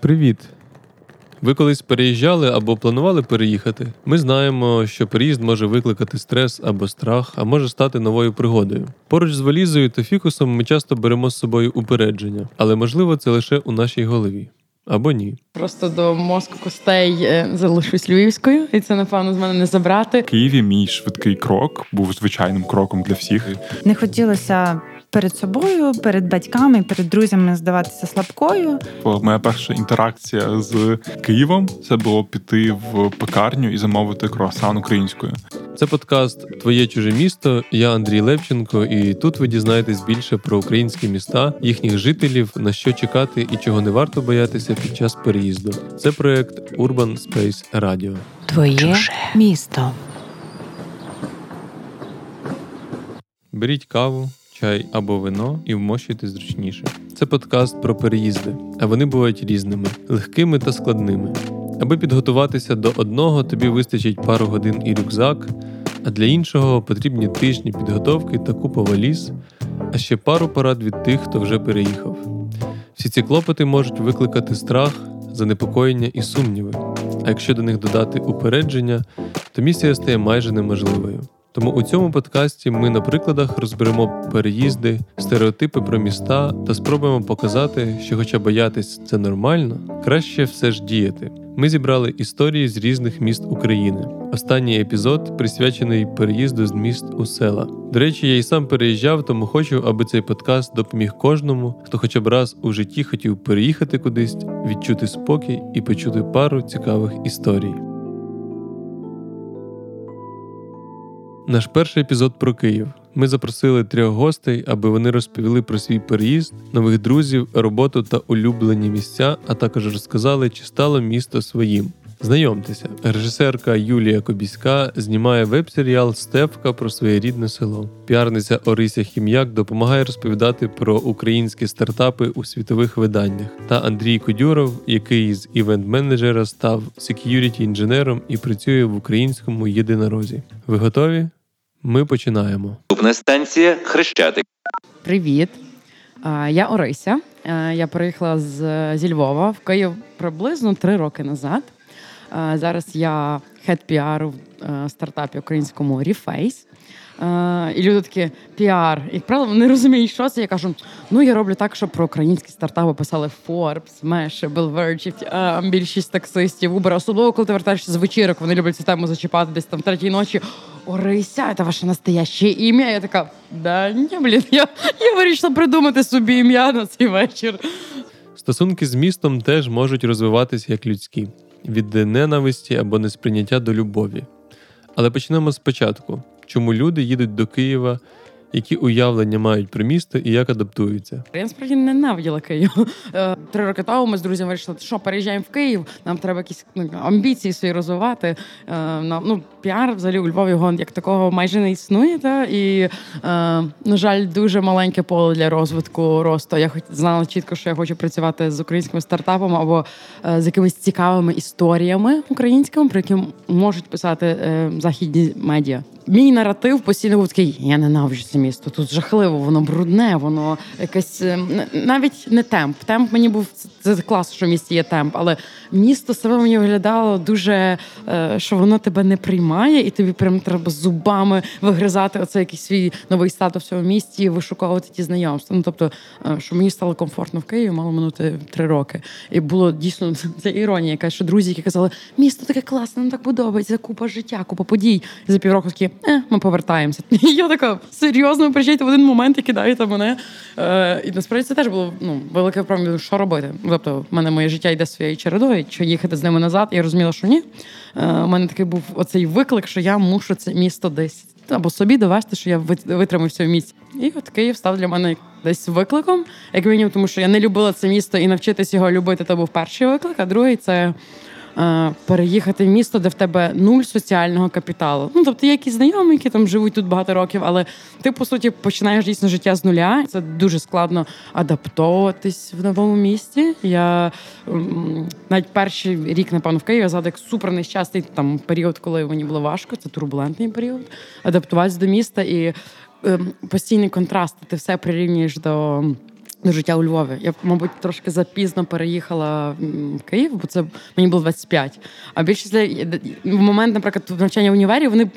Привіт! Ви колись переїжджали або планували переїхати? Ми знаємо, що переїзд може викликати стрес або страх, а може стати новою пригодою. Поруч з валізою та фікусом ми часто беремо з собою упередження, але можливо це лише у нашій голові. Або ні. Просто до мозку костей е, залишусь львівською, і це напевно з мене не забрати. В Києві мій швидкий крок був звичайним кроком для всіх. Не хотілося перед собою, перед батьками, перед друзями здаватися слабкою. Моя перша інтеракція з Києвом це було піти в пекарню і замовити круасан українською. Це подкаст Твоє чуже місто. Я Андрій Левченко, і тут ви дізнаєтесь більше про українські міста, їхніх жителів, на що чекати і чого не варто боятися під час переїзду. Це проект Urban Space Radio. Твоє чуже. місто. Беріть каву чай або вино і вмощуйте зручніше. Це подкаст про переїзди, а вони бувають різними, легкими та складними. Аби підготуватися до одного, тобі вистачить пару годин і рюкзак, а для іншого потрібні тижні підготовки та купа валіз, а ще пару порад від тих, хто вже переїхав. Всі ці клопоти можуть викликати страх, занепокоєння і сумніви. А якщо до них додати упередження, то місія стає майже неможливою. Тому у цьому подкасті ми на прикладах розберемо переїзди, стереотипи про міста та спробуємо показати, що, хоча боятись це нормально, краще все ж діяти. Ми зібрали історії з різних міст України. Останній епізод присвячений переїзду з міст у села. До речі, я й сам переїжджав, тому хочу, аби цей подкаст допоміг кожному, хто хоча б раз у житті хотів переїхати кудись, відчути спокій і почути пару цікавих історій. Наш перший епізод про Київ. Ми запросили трьох гостей, аби вони розповіли про свій переїзд, нових друзів, роботу та улюблені місця, а також розказали, чи стало місто своїм. Знайомтеся, режисерка Юлія Кобіська знімає веб-серіал Стевка про своє рідне село. Піарниця Орися Хім'як допомагає розповідати про українські стартапи у світових виданнях. Та Андрій Кодюров, який з івент-менеджера став сек'юріті інженером і працює в українському єдинорозі. Ви готові? Ми починаємо. Наступна станція Хрещатик. Привіт, я Орися. Я приїхала з зі Львова в Київ приблизно три роки назад. Зараз я head піару в стартапі українському Reface. І люди такі піар. Як правило, не розуміють, що це. Я кажу: ну я роблю так, щоб про українські стартапи писали Forbes, Mashable, Verge, більшість таксистів, Uber. Особливо, коли ти вертаєшся з вечірок, вони люблять цю тему зачіпати десь там в третій ночі. Орися, це ваше настояще ім'я. Я така, да ні, блін, я, я вирішила придумати собі ім'я на цей вечір. Стосунки з містом теж можуть розвиватися як людські від ненависті або несприйняття до любові. Але почнемо спочатку, чому люди їдуть до Києва які уявлення мають про місто і як адаптуються? Я насправді ненавиділа Київ. Е, три роки тому ми з друзями вирішили, що переїжджаємо в Київ. Нам треба якісь ну, амбіції свої розвивати. Е, ну, піар взагалі у Львові його як такого майже не існує. Та? І, е, на жаль, дуже маленьке поле для розвитку росту. Я хоч знала чітко, що я хочу працювати з українськими стартапами або з якимись цікавими історіями українськими, про які можуть писати західні медіа. Мій наратив постійно був такий: я ненавиджу це місто. Тут жахливо, воно брудне, воно якесь е, навіть не темп. Темп мені був це класно, що в місті є темп, але місто себе мені виглядало дуже, е, що воно тебе не приймає, і тобі прям треба зубами вигризати оцей якийсь свій новий статус в цьому місті і вишуковувати ті знайомства. Ну тобто, е, що мені стало комфортно в Києві, мало минути три роки. І було дійсно це іронія, яка що друзі, які казали, місто таке класне, нам так подобається, купа життя, купа подій. За півроку такі, е, ми повертаємося. І я така серйозно ви в один момент і кидаєте мене. Е, І насправді це теж було ну, велике проблема, що робити. Тобто, в мене моє життя йде своєю чередою, чи їхати з ними назад. Я розуміла, що ні. Е, У мене такий був оцей виклик, що я мушу це місто десь або собі довести, що я витримав цьому місці. І от Київ став для мене десь викликом, як мінімум, тому що я не любила це місто і навчитись його любити. То був перший виклик, а другий це. Е, переїхати в місто, де в тебе нуль соціального капіталу. Ну тобто є якісь знайомі, які там живуть тут багато років, але ти по суті починаєш дійсно життя з нуля. Це дуже складно адаптовуватись в новому місті. Я навіть перший рік, напевно, в Києві я згадую як супер нещасний там період, коли мені було важко. Це турбулентний період. Адаптуватися до міста і ем, постійний контраст. Ти все прирівнюєш до до життя у Львові. Я, мабуть, трошки запізно переїхала в Київ, бо це мені було 25. А більшість в момент, наприклад, навчання в універі вони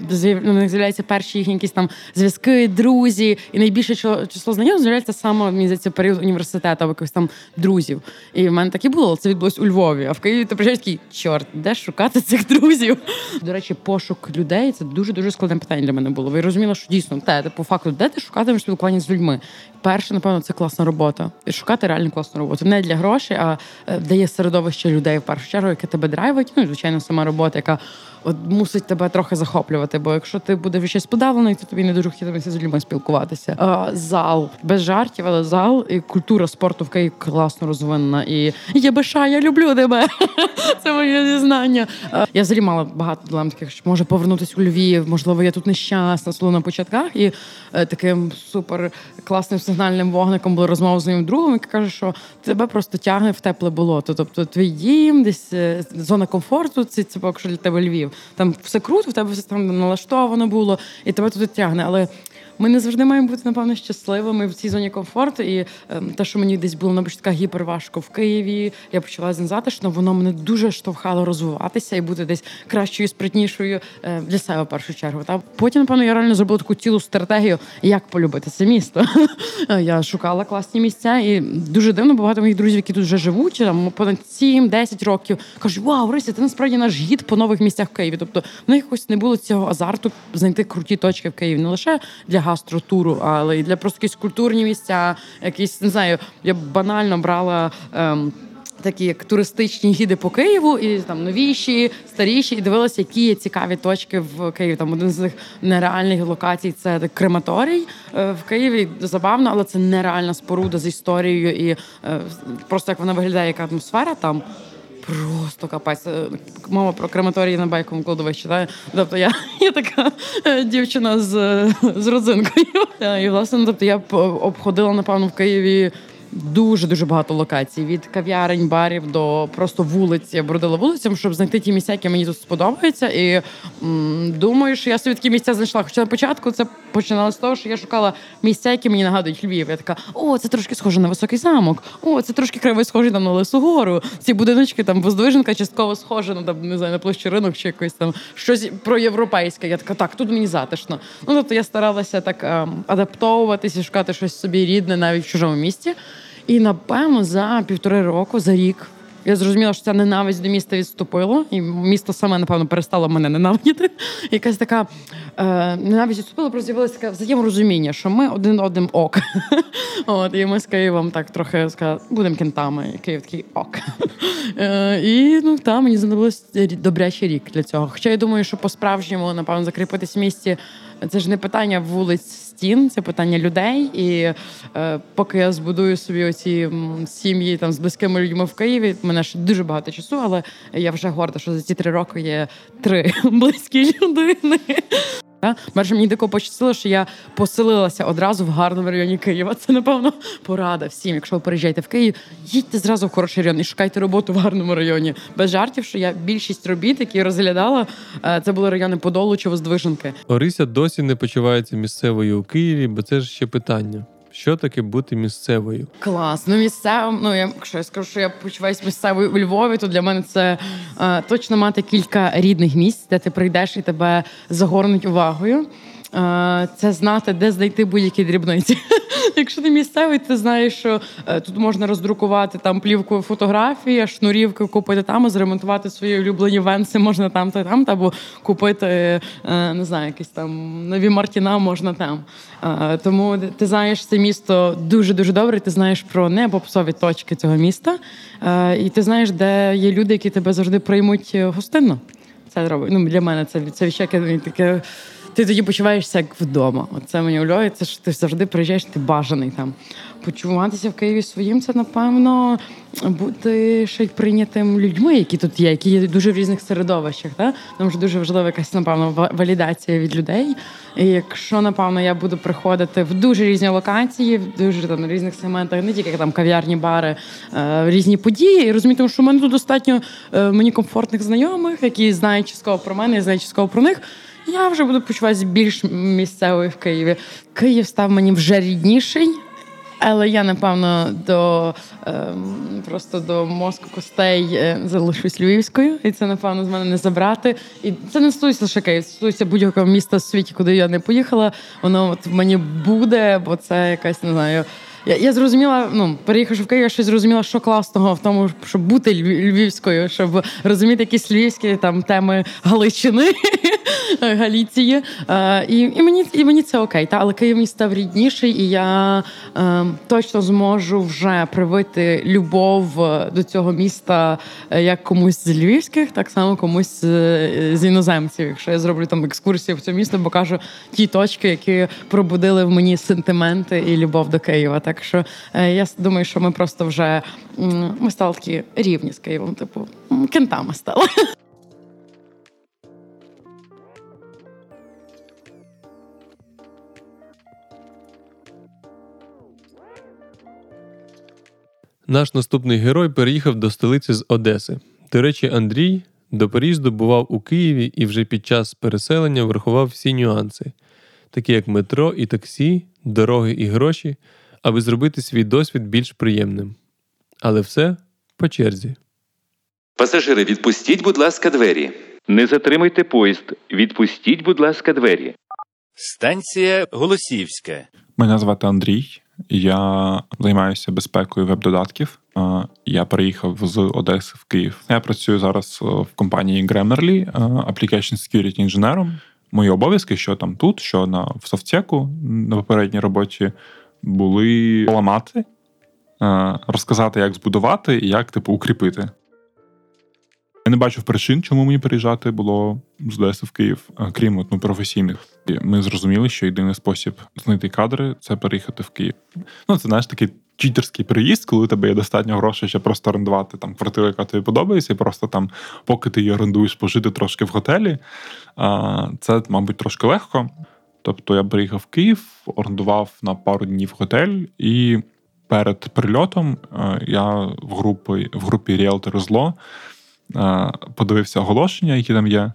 у них з'являються перші їхні якісь там зв'язки, друзі, і найбільше число знайомих з'являється саме мені здається, період університету або якихось там друзів. І в мене так і було. Це відбулось у Львові. А в Києві ти приїжджаєш такий, чорт, де шукати цих друзів? До речі, пошук людей це дуже дуже складне питання для мене було. Ви розуміли, що дійсно те, по факту, де ти шукатимеш спілкування з людьми? Перше, напевно, це класна робота. І шукати реально класну роботу. Не для грошей, а е, де є середовище людей в першу чергу, яке тебе драйвить. Ну і звичайно, сама робота, яка от мусить тебе трохи захоплювати. Бо якщо ти будеш щось подавлений, то тобі не дуже хотітиметься з людьми спілкуватися. А, Зал без жартів, але зал і культура спорту в Києві класно розвинена. І ЄБШ, я люблю тебе. Це моє зізнання. Я взагалі мала багато дилем таких, що може повернутися у Львів. Можливо, я тут нещасна слово на початках. І е, таким супер класним сигнальним вогником була розмова з моїм другом, який каже, що тебе просто тягне в тепле болото. Тобто твій дім, десь е, зона комфорту, це це поки що для тебе Львів. Там все круто, в тебе все там налаштовано було, і тебе туди тягне. Але ми не завжди маємо бути, напевно, щасливими в цій зоні комфорту. І е, те, що мені десь було на початках гіперважко в Києві, я почала затишно, воно мене дуже штовхало розвиватися і бути десь кращою, спритнішою е, для себе в першу чергу. Та потім, напевно, я реально зробила таку цілу стратегію, як полюбити це місто. Я шукала класні місця, і дуже дивно багато моїх друзів, які тут вже живуть, там понад 7-10 років, кажуть, вау, Рися, ти насправді наш гід по нових місцях Києві. Тобто в них якось не було цього азарту знайти круті точки в Києві, не лише для гастротуру, але й для просто якісь культурні місця, якісь не знаю. Я банально брала. Ем, Такі як туристичні гіди по Києву, і там новіші, старіші, і дивилася, які є цікаві точки в Києві. Там один з них нереальних локацій це крематорій е, в Києві. Забавно, але це нереальна споруда з історією, і е, просто як вона виглядає, яка атмосфера там. Просто капець. Е, мова про крематорії на байковому кладовищі. Та? Тобто я я така е, дівчина з з родзинкою. І власне, ну, тобто я обходила, напевно, в Києві дуже дуже багато локацій від кав'ярень, барів до просто вулиць. Я бродила вулицям, щоб знайти ті місця, які мені тут сподобаються. І м, думаю, що я собі такі місця знайшла. Хоча на початку це починалося з того, що я шукала місця, які мені нагадують Львів. Я така, о, це трошки схоже на високий замок. О, це трошки кривий схожий там на гору. Ці будиночки там воздвиженка частково схожа на там, не знаю, на площі ринок чи якось там щось про європейське. Я така, так, тут мені затишно. Ну тобто я старалася так ем, адаптовуватися, шукати щось собі рідне навіть в чужому місті. І напевно за півтори року, за рік. Я зрозуміла, що ця ненависть до міста відступила, і місто саме, напевно, перестало мене ненавидіти. Якась така е, ненависть відступила, просто з'явилося таке взаєморозуміння, що ми один одним ок. От, І ми з Києвом так трохи сказали, будемо кентами. І Київ такий ок. Е, І ну та мені знадобилось добрячий рік для цього. Хоча я думаю, що по-справжньому, напевно, закріпитись в місті це ж не питання вулиць стін, це питання людей. І е, поки я збудую собі оці сім'ї там з близькими людьми в Києві, мене ще дуже багато часу, але я вже горда, що за ці три роки є три близькі людини. Перше мені дико пощастило, що я поселилася одразу в гарному районі Києва. Це, напевно, порада всім. Якщо ви переїжджаєте в Київ, їдьте зразу в хороший район і шукайте роботу в гарному районі. Без жартів, що я більшість робіт, які розглядала, е, це були райони Подолу чи Воздвиженки. Орися досі не почувається місцевою у Києві, бо це ж ще питання. Що таке бути місцевою? Клас. Ну місцевим. Ну я якщо я скажу, що я почуваюся місцевою у Львові, то для мене це е, точно мати кілька рідних місць, де ти прийдеш і тебе загорнуть увагою. Е, це знати, де знайти будь-які дрібниці. Якщо ти місцевий, ти знаєш, що е, тут можна роздрукувати там плівку фотографії, шнурівки купити там, зремонтувати свої улюблені венси можна там та там, або купити е, не знаю, якісь там нові Мартіна можна там. Тому ти знаєш це місто дуже дуже добре. Ти знаєш про непопсові точки цього міста, і ти знаєш, де є люди, які тебе завжди приймуть гостинно. Це робить. Ну для мене це це відчуття таке ти тоді почуваєшся як вдома. Оце мені у це ж ти завжди приїжджаєш, ти бажаний там. Почуватися в Києві своїм, це напевно бути ще й прийнятим людьми, які тут є, які є дуже в різних середовищах. Та? Тому що дуже важлива якась, напевно, валідація від людей. І якщо, напевно, я буду приходити в дуже різні локації, в дуже там різних сегментах, не тільки там кав'ярні, бари, е, різні події, і розуміти, що в мене тут достатньо е, мені комфортних знайомих, які знають частково про мене, і знають частково про них я вже буду почуватися більш місцевою в Києві. Київ став мені вже рідніший. Але я напевно до ем, просто до мозку костей е, залишусь львівською, і це напевно з мене не забрати. І це не стосується лише Київ, стосується будь-якого міста в світі, куди я не поїхала. Воно от мені буде, бо це якась не знаю. Я я зрозуміла, ну переїхавши в Київ, я щось зрозуміла, що класного в тому, щоб бути львівською, щоб розуміти якісь львівські там теми Галичини. Галіції. Е, і і, мені і мені це окей. Та? Але Київ мені став рідніший, і я е, точно зможу вже привити любов е, до цього міста е, як комусь з львівських, так само комусь з, з іноземців. Якщо я зроблю там екскурсію в це місто, покажу ті точки, які пробудили в мені сентименти і любов до Києва. Так що е, я думаю, що ми просто вже ми стали такі рівні з Києвом, типу кентами стали. Наш наступний герой переїхав до столиці з Одеси. До речі, Андрій до переїзду бував у Києві і вже під час переселення врахував всі нюанси, такі як метро і таксі, дороги і гроші, аби зробити свій досвід більш приємним. Але все по черзі. Пасажири, відпустіть, будь ласка, двері. Не затримуйте поїзд. Відпустіть, будь ласка, двері. Станція Голосівська. Мене звати Андрій. Я займаюся безпекою веб-додатків. Я переїхав з Одеси в Київ. Я працюю зараз в компанії Grammarly, Application Security інженером. Мої обов'язки, що там тут, що на в софтеку на попередній роботі, були поламати, розказати, як збудувати і як типу укріпити. Я не бачив причин, чому мені переїжджати було з Одеси в Київ, крім от, ну, професійних. Ми зрозуміли, що єдиний спосіб знайти кадри це переїхати в Київ. Ну, це знаєш такий читерський приїзд, коли у тебе є достатньо грошей, щоб просто орендувати там квартиру, яка тобі подобається, і просто там, поки ти її орендуєш, пожити трошки в готелі. Це, мабуть, трошки легко. Тобто я приїхав в Київ, орендував на пару днів готель, і перед прильотом я в групі в групі Ріелтори Зло подивився оголошення, які там є.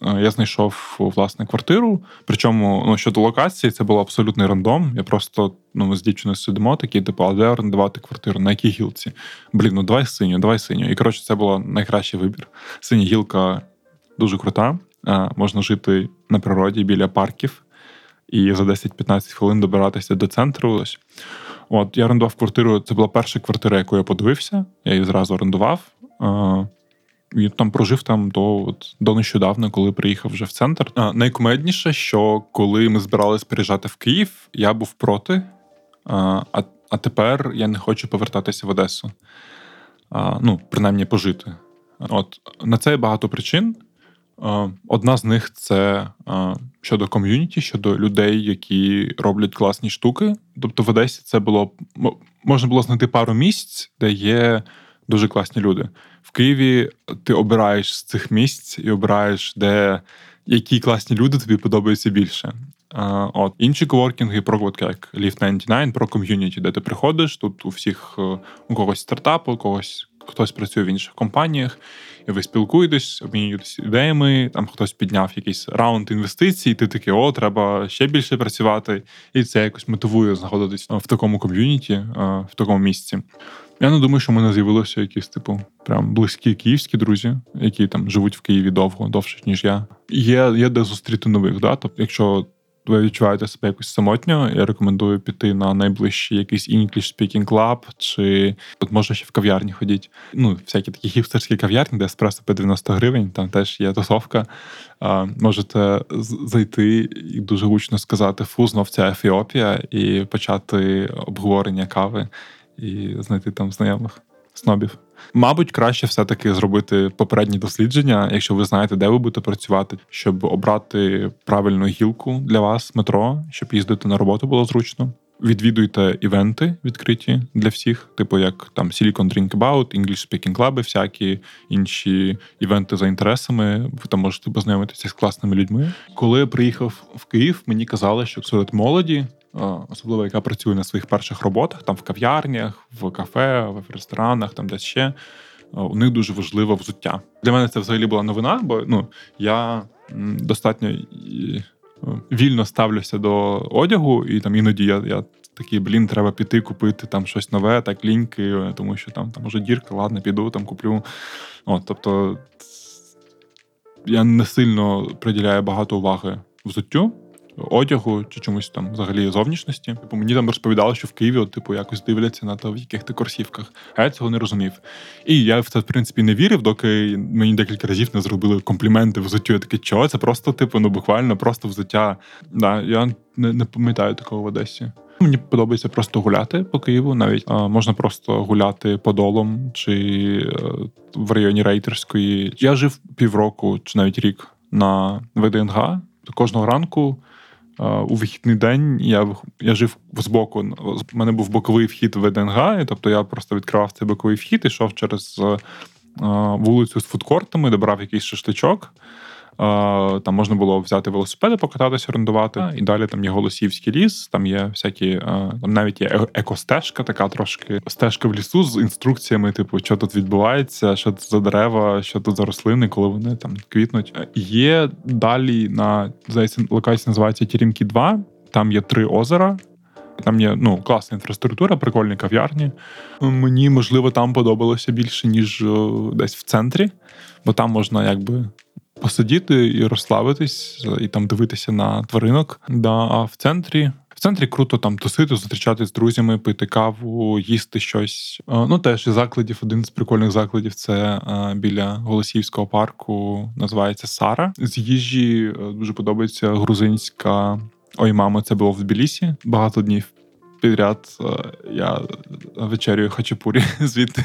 Я знайшов власне квартиру. Причому ну, щодо локації, це було абсолютний рандом. Я просто ну, з дівчиною сидимо, такі, типу, а де орендувати квартиру? На якій гілці? Блін, ну давай синю, давай синю. І коротше, це був найкращий вибір. Синя гілка дуже крута. Можна жити на природі біля парків і за 10-15 хвилин добиратися до центру. От я орендував квартиру. Це була перша квартира, яку я подивився. Я її зразу орендував. І там прожив там до от, до нещодавно, коли приїхав вже в центр. А, Найкумедніше, що коли ми збирались переїжджати в Київ, я був проти, а а, тепер я не хочу повертатися в Одесу. А, Ну, принаймні пожити. От На це є багато причин. Одна з них це щодо ком'юніті, щодо людей, які роблять класні штуки. Тобто в Одесі це було можна було знайти пару місць, де є дуже класні люди. В Києві ти обираєш з цих місць і обираєш, де які класні люди тобі подобаються більше. От Інші коворкінги, про як Lift 99, про ком'юніті, де ти приходиш, тут у всіх е, у когось стартап, у когось хтось працює в інших компаніях, і ви спілкуєтесь, обмінюєтесь ідеями, там хтось підняв якийсь раунд інвестицій, ти такий, о, треба ще більше працювати. І це якось мотивує знаходитись в такому ком'юніті, е, в такому місці. Я не думаю, що в мене з'явилося якісь, типу, прям близькі київські друзі, які там живуть в Києві довго, довше, ніж я. Є є де зустріти нових. Да? Тобто, якщо ви відчуваєте себе якось самотньо, я рекомендую піти на найближчий якийсь English Speaking Club, чи от можна ще в кав'ярні ходіть. Ну, всякі такі хіпстерські кав'ярні, де еспресо по 90 гривень, там теж є тусовка. А, Можете зайти і дуже гучно сказати Фу, знов ця Ефіопія, і почати обговорення кави і знайти там знайомих снобів. Мабуть, краще все-таки зробити попередні дослідження, якщо ви знаєте, де ви будете працювати, щоб обрати правильну гілку для вас, метро, щоб їздити на роботу було зручно. Відвідуйте івенти відкриті для всіх, типу як там Silicon Drink About, English Speaking Club, всякі інші івенти за інтересами. Ви там можете познайомитися з класними людьми. Коли я приїхав в Київ, мені казали, що серед молоді особливо яка працює на своїх перших роботах, там в кав'ярнях, в кафе, в ресторанах, там десь ще. У них дуже важливе взуття. Для мене це взагалі була новина, бо ну я достатньо вільно ставлюся до одягу, і там іноді я я такий, блін, треба піти купити там щось нове, так ліньки, тому що там там може дірка, ладно, піду, там куплю. От, Тобто я не сильно приділяю багато уваги взуттю одягу чи чомусь там взагалі зовнішності. Типу мені там розповідали, що в Києві от, типу якось дивляться на то, в яких ти корсівках. А я цього не розумів. І я в це в принципі не вірив, доки мені декілька разів не зробили компліменти взуттю. Я такий, чого? Це просто, типу, ну буквально просто взуття. Да, Я не, не пам'ятаю такого в Одесі. Мені подобається просто гуляти по Києву. Навіть а, можна просто гуляти подолом чи а, е, в районі Рейтерської. Я жив півроку чи навіть рік на ВДНГ. Кожного ранку у вихідний день я я жив збоку. У мене був боковий вхід в ДНГ, тобто я просто відкривав цей боковий вхід, ішов через вулицю з фудкортами, добрав якийсь шашличок. Там можна було взяти велосипеди, покататися, орендувати. І далі там є Голосівський ліс, там є всякі, там навіть є екостежка, така трошки стежка в лісу з інструкціями, типу, що тут відбувається, що тут за дерева, що тут за рослини, коли вони там квітнуть. Є далі на здається, локація називається Тірімкі 2. Там є три озера. Там є ну, класна інфраструктура, прикольні кав'ярні. Мені, можливо, там подобалося більше, ніж десь в центрі, бо там можна якби посидіти і розслабитись, і там дивитися на тваринок. Да, А в центрі. В центрі круто там тусити, зустрічати з друзями, пити каву, їсти щось. Ну теж із закладів. Один з прикольних закладів це біля Голосіївського парку. Називається Сара. З їжі е, дуже подобається грузинська. Ой, мамо, це було в Тбілісі багато днів підряд е, я вечерюю хачапурі звідти.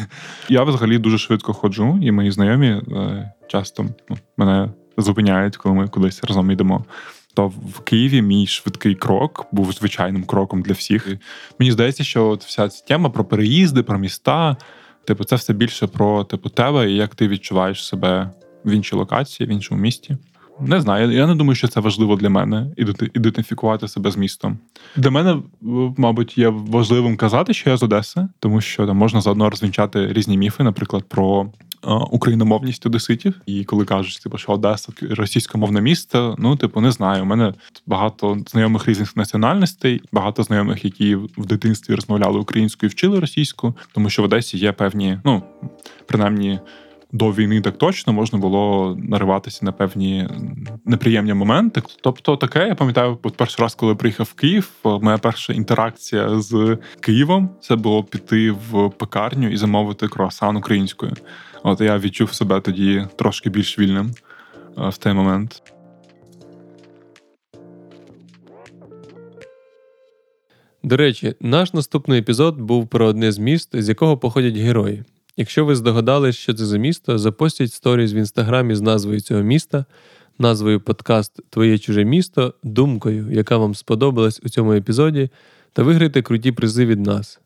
Я взагалі дуже швидко ходжу, і мої знайомі е, часто ну, мене зупиняють, коли ми кудись разом йдемо. То в Києві мій швидкий крок був звичайним кроком для всіх. І мені здається, що от вся ця тема про переїзди, про міста, типу, це все більше про типу тебе і як ти відчуваєш себе в іншій локації, в іншому місті. Не знаю, я не думаю, що це важливо для мене ідентифікувати себе з містом. Для мене, мабуть, є важливим казати, що я з Одеси, тому що там можна заодно розвінчати різні міфи, наприклад, про україномовність одеситів. І коли кажуть, типу, що Одеса російськомовне місто, ну типу, не знаю. У мене багато знайомих різних національностей, багато знайомих, які в дитинстві розмовляли українською, і вчили російську, тому що в Одесі є певні, ну принаймні до війни так точно можна було нариватися на певні неприємні моменти. Тобто, таке я пам'ятаю, от перший раз, коли приїхав в Київ, моя перша інтеракція з Києвом це було піти в пекарню і замовити круасан українською. От я відчув себе тоді трошки більш вільним е, в той момент. До речі, наш наступний епізод був про одне з міст, з якого походять герої. Якщо ви здогадались, що це за місто, запостіть сторіс в інстаграмі з назвою цього міста, назвою подкаст Твоє чуже місто, думкою, яка вам сподобалась у цьому епізоді, та виграйте круті призи від нас.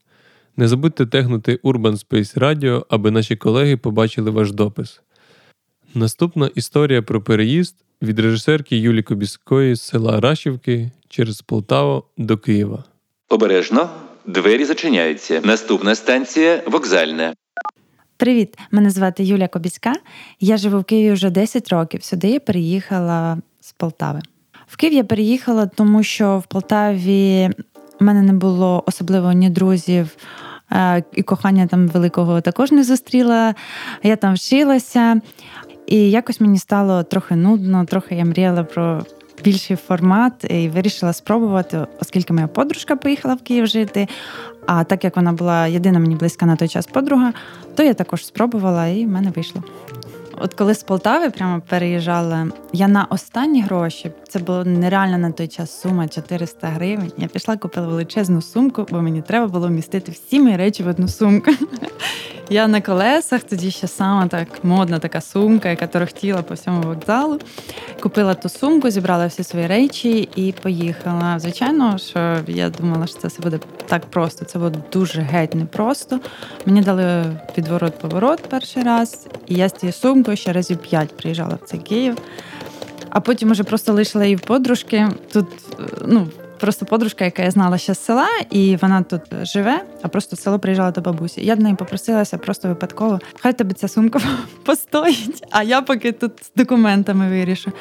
Не забудьте тегнути Urban Space Radio, аби наші колеги побачили ваш допис. Наступна історія про переїзд від режисерки Юлі Кобіської з села Рашівки через Полтаву до Києва. Обережно двері зачиняються. Наступна станція вокзальна. Привіт, мене звати Юля Кобіська. Я живу в Києві вже 10 років. Сюди я переїхала з Полтави. В Київ я переїхала, тому що в Полтаві в мене не було особливо ні друзів, е, і кохання там великого також не зустріла. Я там вчилася, і якось мені стало трохи нудно, трохи я мріяла про більший формат і вирішила спробувати, оскільки моя подружка поїхала в Київ жити. А так як вона була єдина мені близька на той час подруга, то я також спробувала і в мене вийшло. От коли з Полтави прямо переїжджала, я на останні гроші, це було нереально на той час сума 400 гривень. Я пішла, купила величезну сумку, бо мені треба було вмістити всі мої речі в одну сумку. Я на колесах, тоді ще сама так модна така сумка, яка торохтіла по всьому вокзалу. Купила ту сумку, зібрала всі свої речі і поїхала. Звичайно, що я думала, що це буде так просто. Це було дуже геть непросто. Мені дали підворот-поворот перший раз, і я з цією сумкою ще разів п'ять приїжджала в цей Київ. А потім уже просто лишила її в подружки. Тут ну, просто подружка, яка я знала ще з села, і вона тут живе, а просто в село приїжджала до бабусі. Я до неї попросилася просто випадково. Хай тобі ця сумка постоїть, а я поки тут з документами вирішу.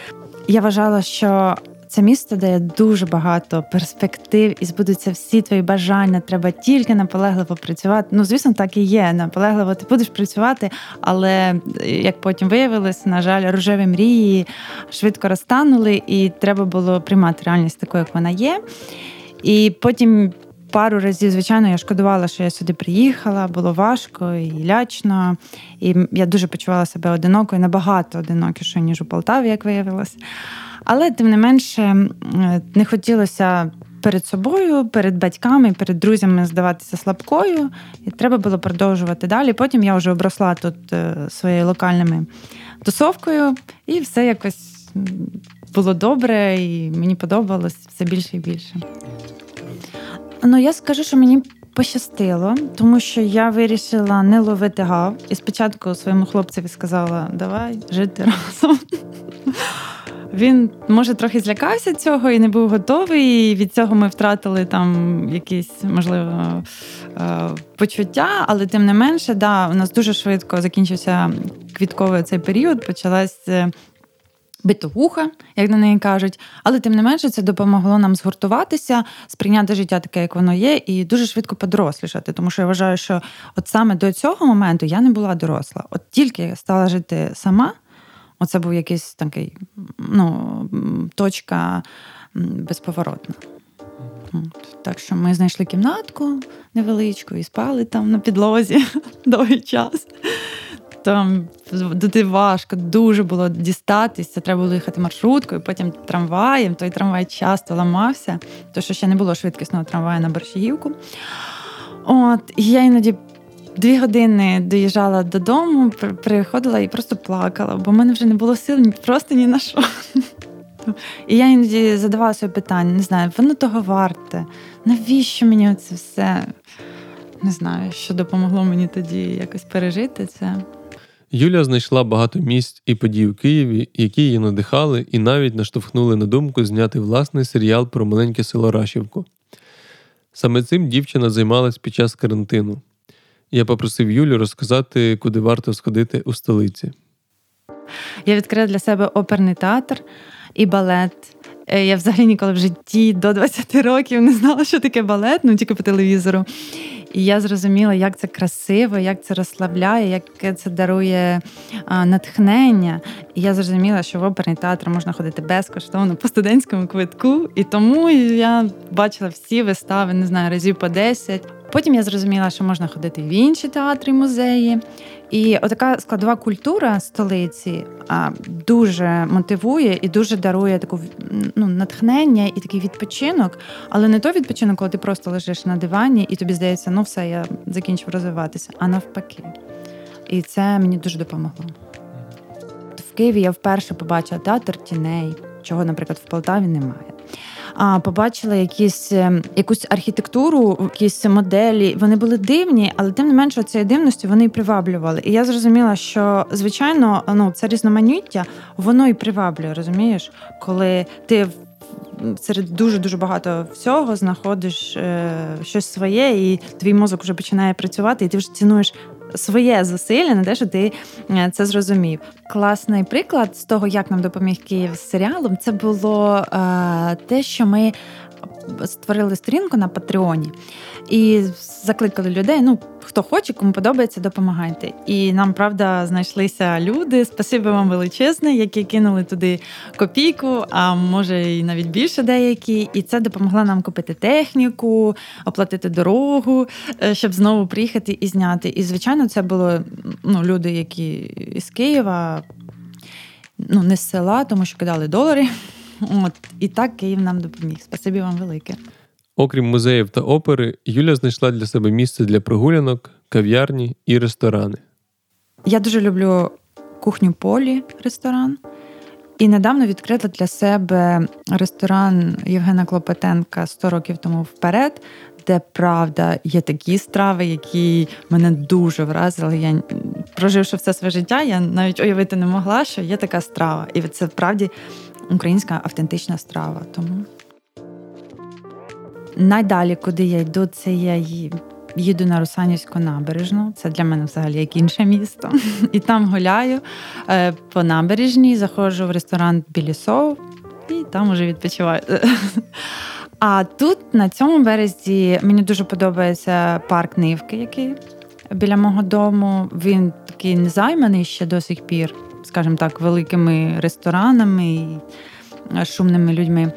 Я вважала, що Це місто дає дуже багато перспектив і збудуться всі твої бажання. Треба тільки наполегливо працювати. Ну, звісно, так і є. Наполегливо ти будеш працювати, але як потім виявилось, на жаль, рожеві мрії швидко розтанули, і треба було приймати реальність такою, як вона є. І потім. Пару разів, звичайно, я шкодувала, що я сюди приїхала, було важко і лячно. І я дуже почувала себе одинокою, набагато одинокішою, ніж у Полтаві, як виявилось. Але тим не менше не хотілося перед собою, перед батьками, перед друзями здаватися слабкою, і треба було продовжувати далі. Потім я вже обросла тут е, своєю локальними тусовкою, і все якось було добре, і мені подобалось все більше і більше. Ну, я скажу, що мені пощастило, тому що я вирішила не ловити гав. І спочатку своєму хлопцеві сказала: давай жити разом. Він може трохи злякався цього і не був готовий. І Від цього ми втратили там якісь можливо е, почуття, але тим не менше, да, у нас дуже швидко закінчився квітковий цей період. Почалась е, битовуха, як на неї кажуть, але тим не менше це допомогло нам згуртуватися, сприйняти життя таке, як воно є, і дуже швидко подорослішати. Тому що я вважаю, що от саме до цього моменту я не була доросла. От тільки я стала жити сама. Оце був якийсь такий ну, точка безповоротна. Так що ми знайшли кімнатку невеличку і спали там на підлозі довгий час. Там туди важко, дуже було дістатися. Треба було їхати маршруткою, потім трамваєм. Той трамвай часто ламався, тому що ще не було швидкісного трамваю на Борщагівку. От, і я іноді дві години доїжджала додому, приходила і просто плакала, бо в мене вже не було сил просто ні на що. І я іноді задавала собі питання, не знаю, воно того варте. Навіщо мені це все? Не знаю, що допомогло мені тоді якось пережити це. Юля знайшла багато місць і подій у Києві, які її надихали і навіть наштовхнули на думку зняти власний серіал про маленьке село Рашівку. Саме цим дівчина займалась під час карантину. Я попросив Юлю розказати, куди варто сходити у столиці. Я відкрила для себе оперний театр і балет. Е, я взагалі ніколи в житті до 20 років не знала, що таке балет, ну тільки по телевізору. І я зрозуміла, як це красиво, як це розслабляє, як це дарує натхнення. І я зрозуміла, що в оперний театр можна ходити безкоштовно по студентському квитку. І тому я бачила всі вистави, не знаю, разів по 10. Потім я зрозуміла, що можна ходити в інші театри, музеї. І отака складова культура столиці а, дуже мотивує і дуже дарує таку ну, натхнення і такий відпочинок, але не той відпочинок, коли ти просто лежиш на дивані, і тобі здається, ну все, я закінчив розвиватися, а навпаки. І це мені дуже допомогло. В Києві я вперше побачила театр тіней, чого, наприклад, в Полтаві немає побачила якісь ем, якусь архітектуру, якісь моделі. Вони були дивні, але тим не менше цієї дивності вони і приваблювали. І я зрозуміла, що звичайно ну це різноманіття, воно і приваблює, розумієш, коли ти Серед дуже дуже багато всього знаходиш е, щось своє, і твій мозок вже починає працювати, і ти вже цінуєш своє зусилля на те, що ти е, це зрозумів. Класний приклад з того, як нам допоміг Київ з серіалом, це було е, те, що ми створили сторінку на Патреоні і закликали людей. Ну, хто хоче, кому подобається, допомагайте. І нам правда знайшлися люди. Спасибі вам величезне, які кинули туди копійку, а може і навіть більше деякі. І це допомогло нам купити техніку, оплатити дорогу, е, щоб знову приїхати і зняти. І звичайно, це було ну, люди, які із Києва. Ну, не з села, тому що кидали долари. От і так Київ нам допоміг. Спасибі вам велике. Окрім музеїв та опери, Юля знайшла для себе місце для прогулянок, кав'ярні і ресторани. Я дуже люблю кухню полі ресторан. І недавно відкрила для себе ресторан Євгена Клопотенка «100 років тому вперед, де правда є такі страви, які мене дуже вразили. Я проживши все своє життя, я навіть уявити не могла, що є така страва. І це справді українська автентична страва. Тому найдалі, куди я йду, це я їду на Русанівську набережну. Це для мене взагалі як інше місто. І там гуляю е, по набережній, заходжу в ресторан Білісов. і там уже відпочиваю. А тут на цьому березі мені дуже подобається парк Нивки, який біля мого дому. Він такий незайманий ще до сих пір, скажімо так, великими ресторанами і шумними людьми.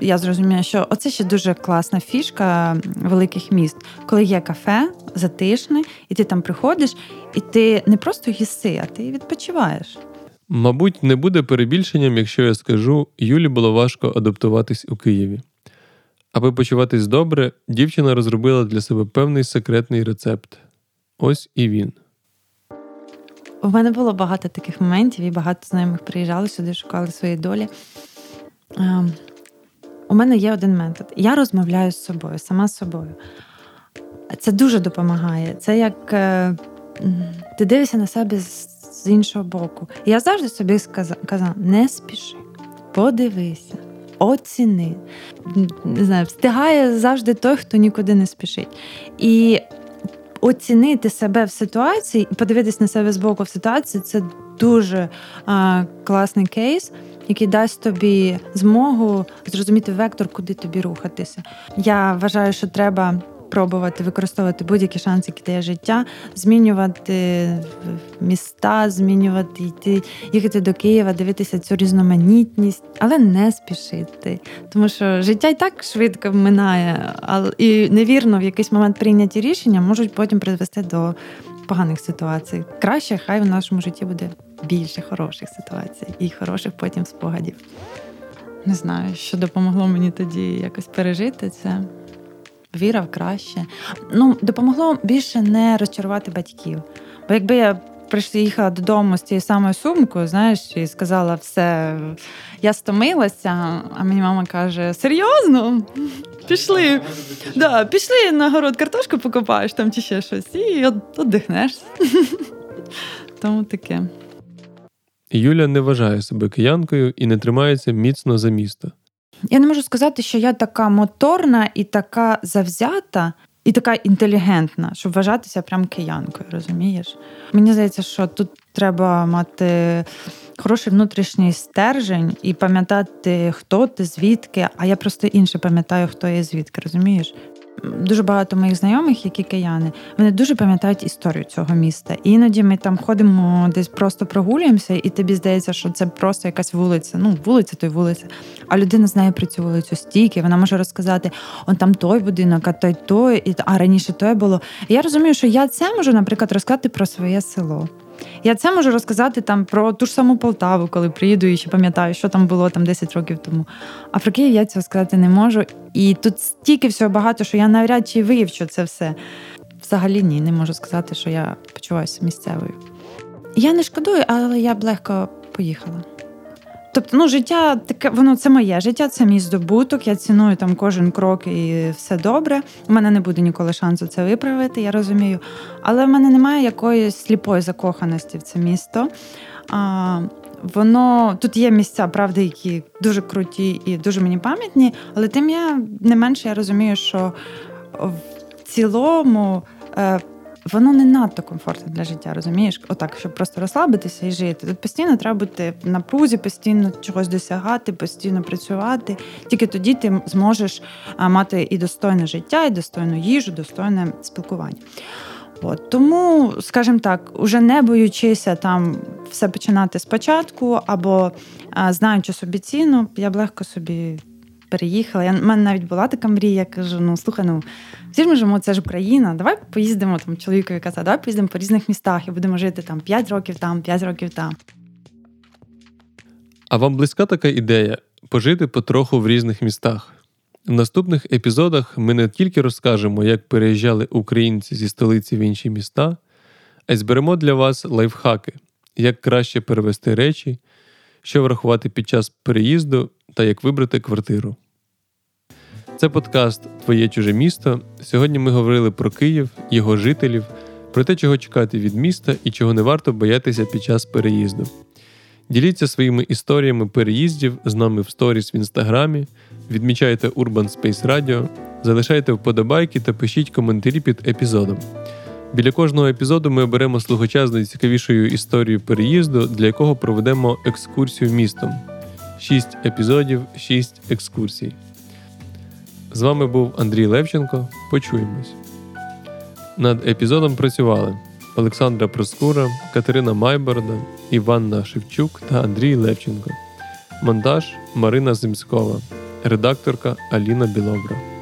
Я зрозуміла, що оце ще дуже класна фішка великих міст, коли є кафе затишне, і ти там приходиш, і ти не просто їси, а ти відпочиваєш. Мабуть, не буде перебільшенням, якщо я скажу, Юлі було важко адаптуватись у Києві. Аби почуватись добре, дівчина розробила для себе певний секретний рецепт. Ось і він. У мене було багато таких моментів, і багато знайомих приїжджали сюди, шукали свої долі. Ем, у мене є один метод. Я розмовляю з собою, сама з собою. Це дуже допомагає. Це як е, ти дивишся на себе з іншого боку. Я завжди собі казала: не спіши, подивися, оціни. Не знаю, Встигає завжди той, хто нікуди не спішить. І оцінити себе в ситуації і подивитись на себе з боку в ситуації це дуже а, класний кейс який дасть тобі змогу зрозуміти вектор, куди тобі рухатися. Я вважаю, що треба. Пробувати використовувати будь-які шанси, які дає життя, змінювати міста, змінювати йти, їхати до Києва, дивитися цю різноманітність, але не спішити. Тому що життя й так швидко минає, і невірно в якийсь момент прийняті рішення можуть потім призвести до поганих ситуацій. Краще, хай в нашому житті буде більше хороших ситуацій і хороших потім спогадів. Не знаю, що допомогло мені тоді якось пережити це. Віра в краще. Ну, допомогло більше не розчарувати батьків. Бо якби я приїхала додому з цією самою сумкою, знаєш, і сказала все, я стомилася, а мені мама каже: серйозно? Пішли, да, пішли на город картошку покопаєш там чи ще щось, і віддихнеш. Тому таке. Юля не вважає себе киянкою і не тримається міцно за місто. Я не можу сказати, що я така моторна і така завзята, і така інтелігентна, щоб вважатися прям киянкою, розумієш? Мені здається, що тут треба мати хороший внутрішній стержень і пам'ятати, хто ти, звідки. А я просто інше пам'ятаю, хто я звідки, розумієш? Дуже багато моїх знайомих, які кияни, вони дуже пам'ятають історію цього міста. І іноді ми там ходимо, десь просто прогулюємося, і тобі здається, що це просто якась вулиця. Ну, вулиця то й вулиця. А людина знає про цю вулицю стільки, вона може розказати: он там той будинок, а той той, а раніше той було. І я розумію, що я це можу, наприклад, розказати про своє село. Я це можу розказати там про ту ж саму Полтаву, коли приїду і ще пам'ятаю, що там було там 10 років тому. А про Київ я цього сказати не можу. І тут стільки всього багато, що я навряд чи вивчу це все. Взагалі ні, не можу сказати, що я почуваюся місцевою. Я не шкодую, але я б легко поїхала. Тобто, ну, життя таке, воно це моє життя, це мій здобуток. Я ціную там кожен крок і все добре. У мене не буде ніколи шансу це виправити, я розумію. Але в мене немає якоїсь сліпої закоханості в це місто. А, Воно тут є місця, правда, які дуже круті і дуже мені пам'ятні, але тим я не менше я розумію, що в цілому. Воно не надто комфортне для життя, розумієш? Отак, щоб просто розслабитися і жити. Тут постійно треба бути в напрузі, постійно чогось досягати, постійно працювати. Тільки тоді ти зможеш мати і достойне життя, і достойну їжу, достойне спілкування. От, Тому, скажімо так, уже не боючися там все починати спочатку, або знаючи собі ціну, я б легко собі переїхала. Я, У мене навіть була така мрія, я кажу: ну слухай, ну всі ж ми живемо, це ж Україна. Давай поїздимо там. Чоловікові казав, давай поїздимо по різних містах і будемо жити там 5 років там, 5 років там. А вам близька така ідея пожити потроху в різних містах? В наступних епізодах ми не тільки розкажемо, як переїжджали українці зі столиці в інші міста, а й зберемо для вас лайфхаки, як краще перевести речі, що врахувати під час переїзду та як вибрати квартиру. Це подкаст Твоє чуже місто. Сьогодні ми говорили про Київ, його жителів, про те, чого чекати від міста і чого не варто боятися під час переїзду. Діліться своїми історіями переїздів з нами в сторіс в інстаграмі, відмічайте Urban Space Radio, залишайте вподобайки та пишіть коментарі під епізодом. Біля кожного епізоду ми оберемо слухача з найцікавішою історією переїзду, для якого проведемо екскурсію містом. 6 епізодів, 6 екскурсій. З вами був Андрій Левченко. Почуємось. Над епізодом працювали Олександра Проскура, Катерина Майборода, Іванна Шевчук та Андрій Левченко. Монтаж Марина Земськова, редакторка Аліна Білобра.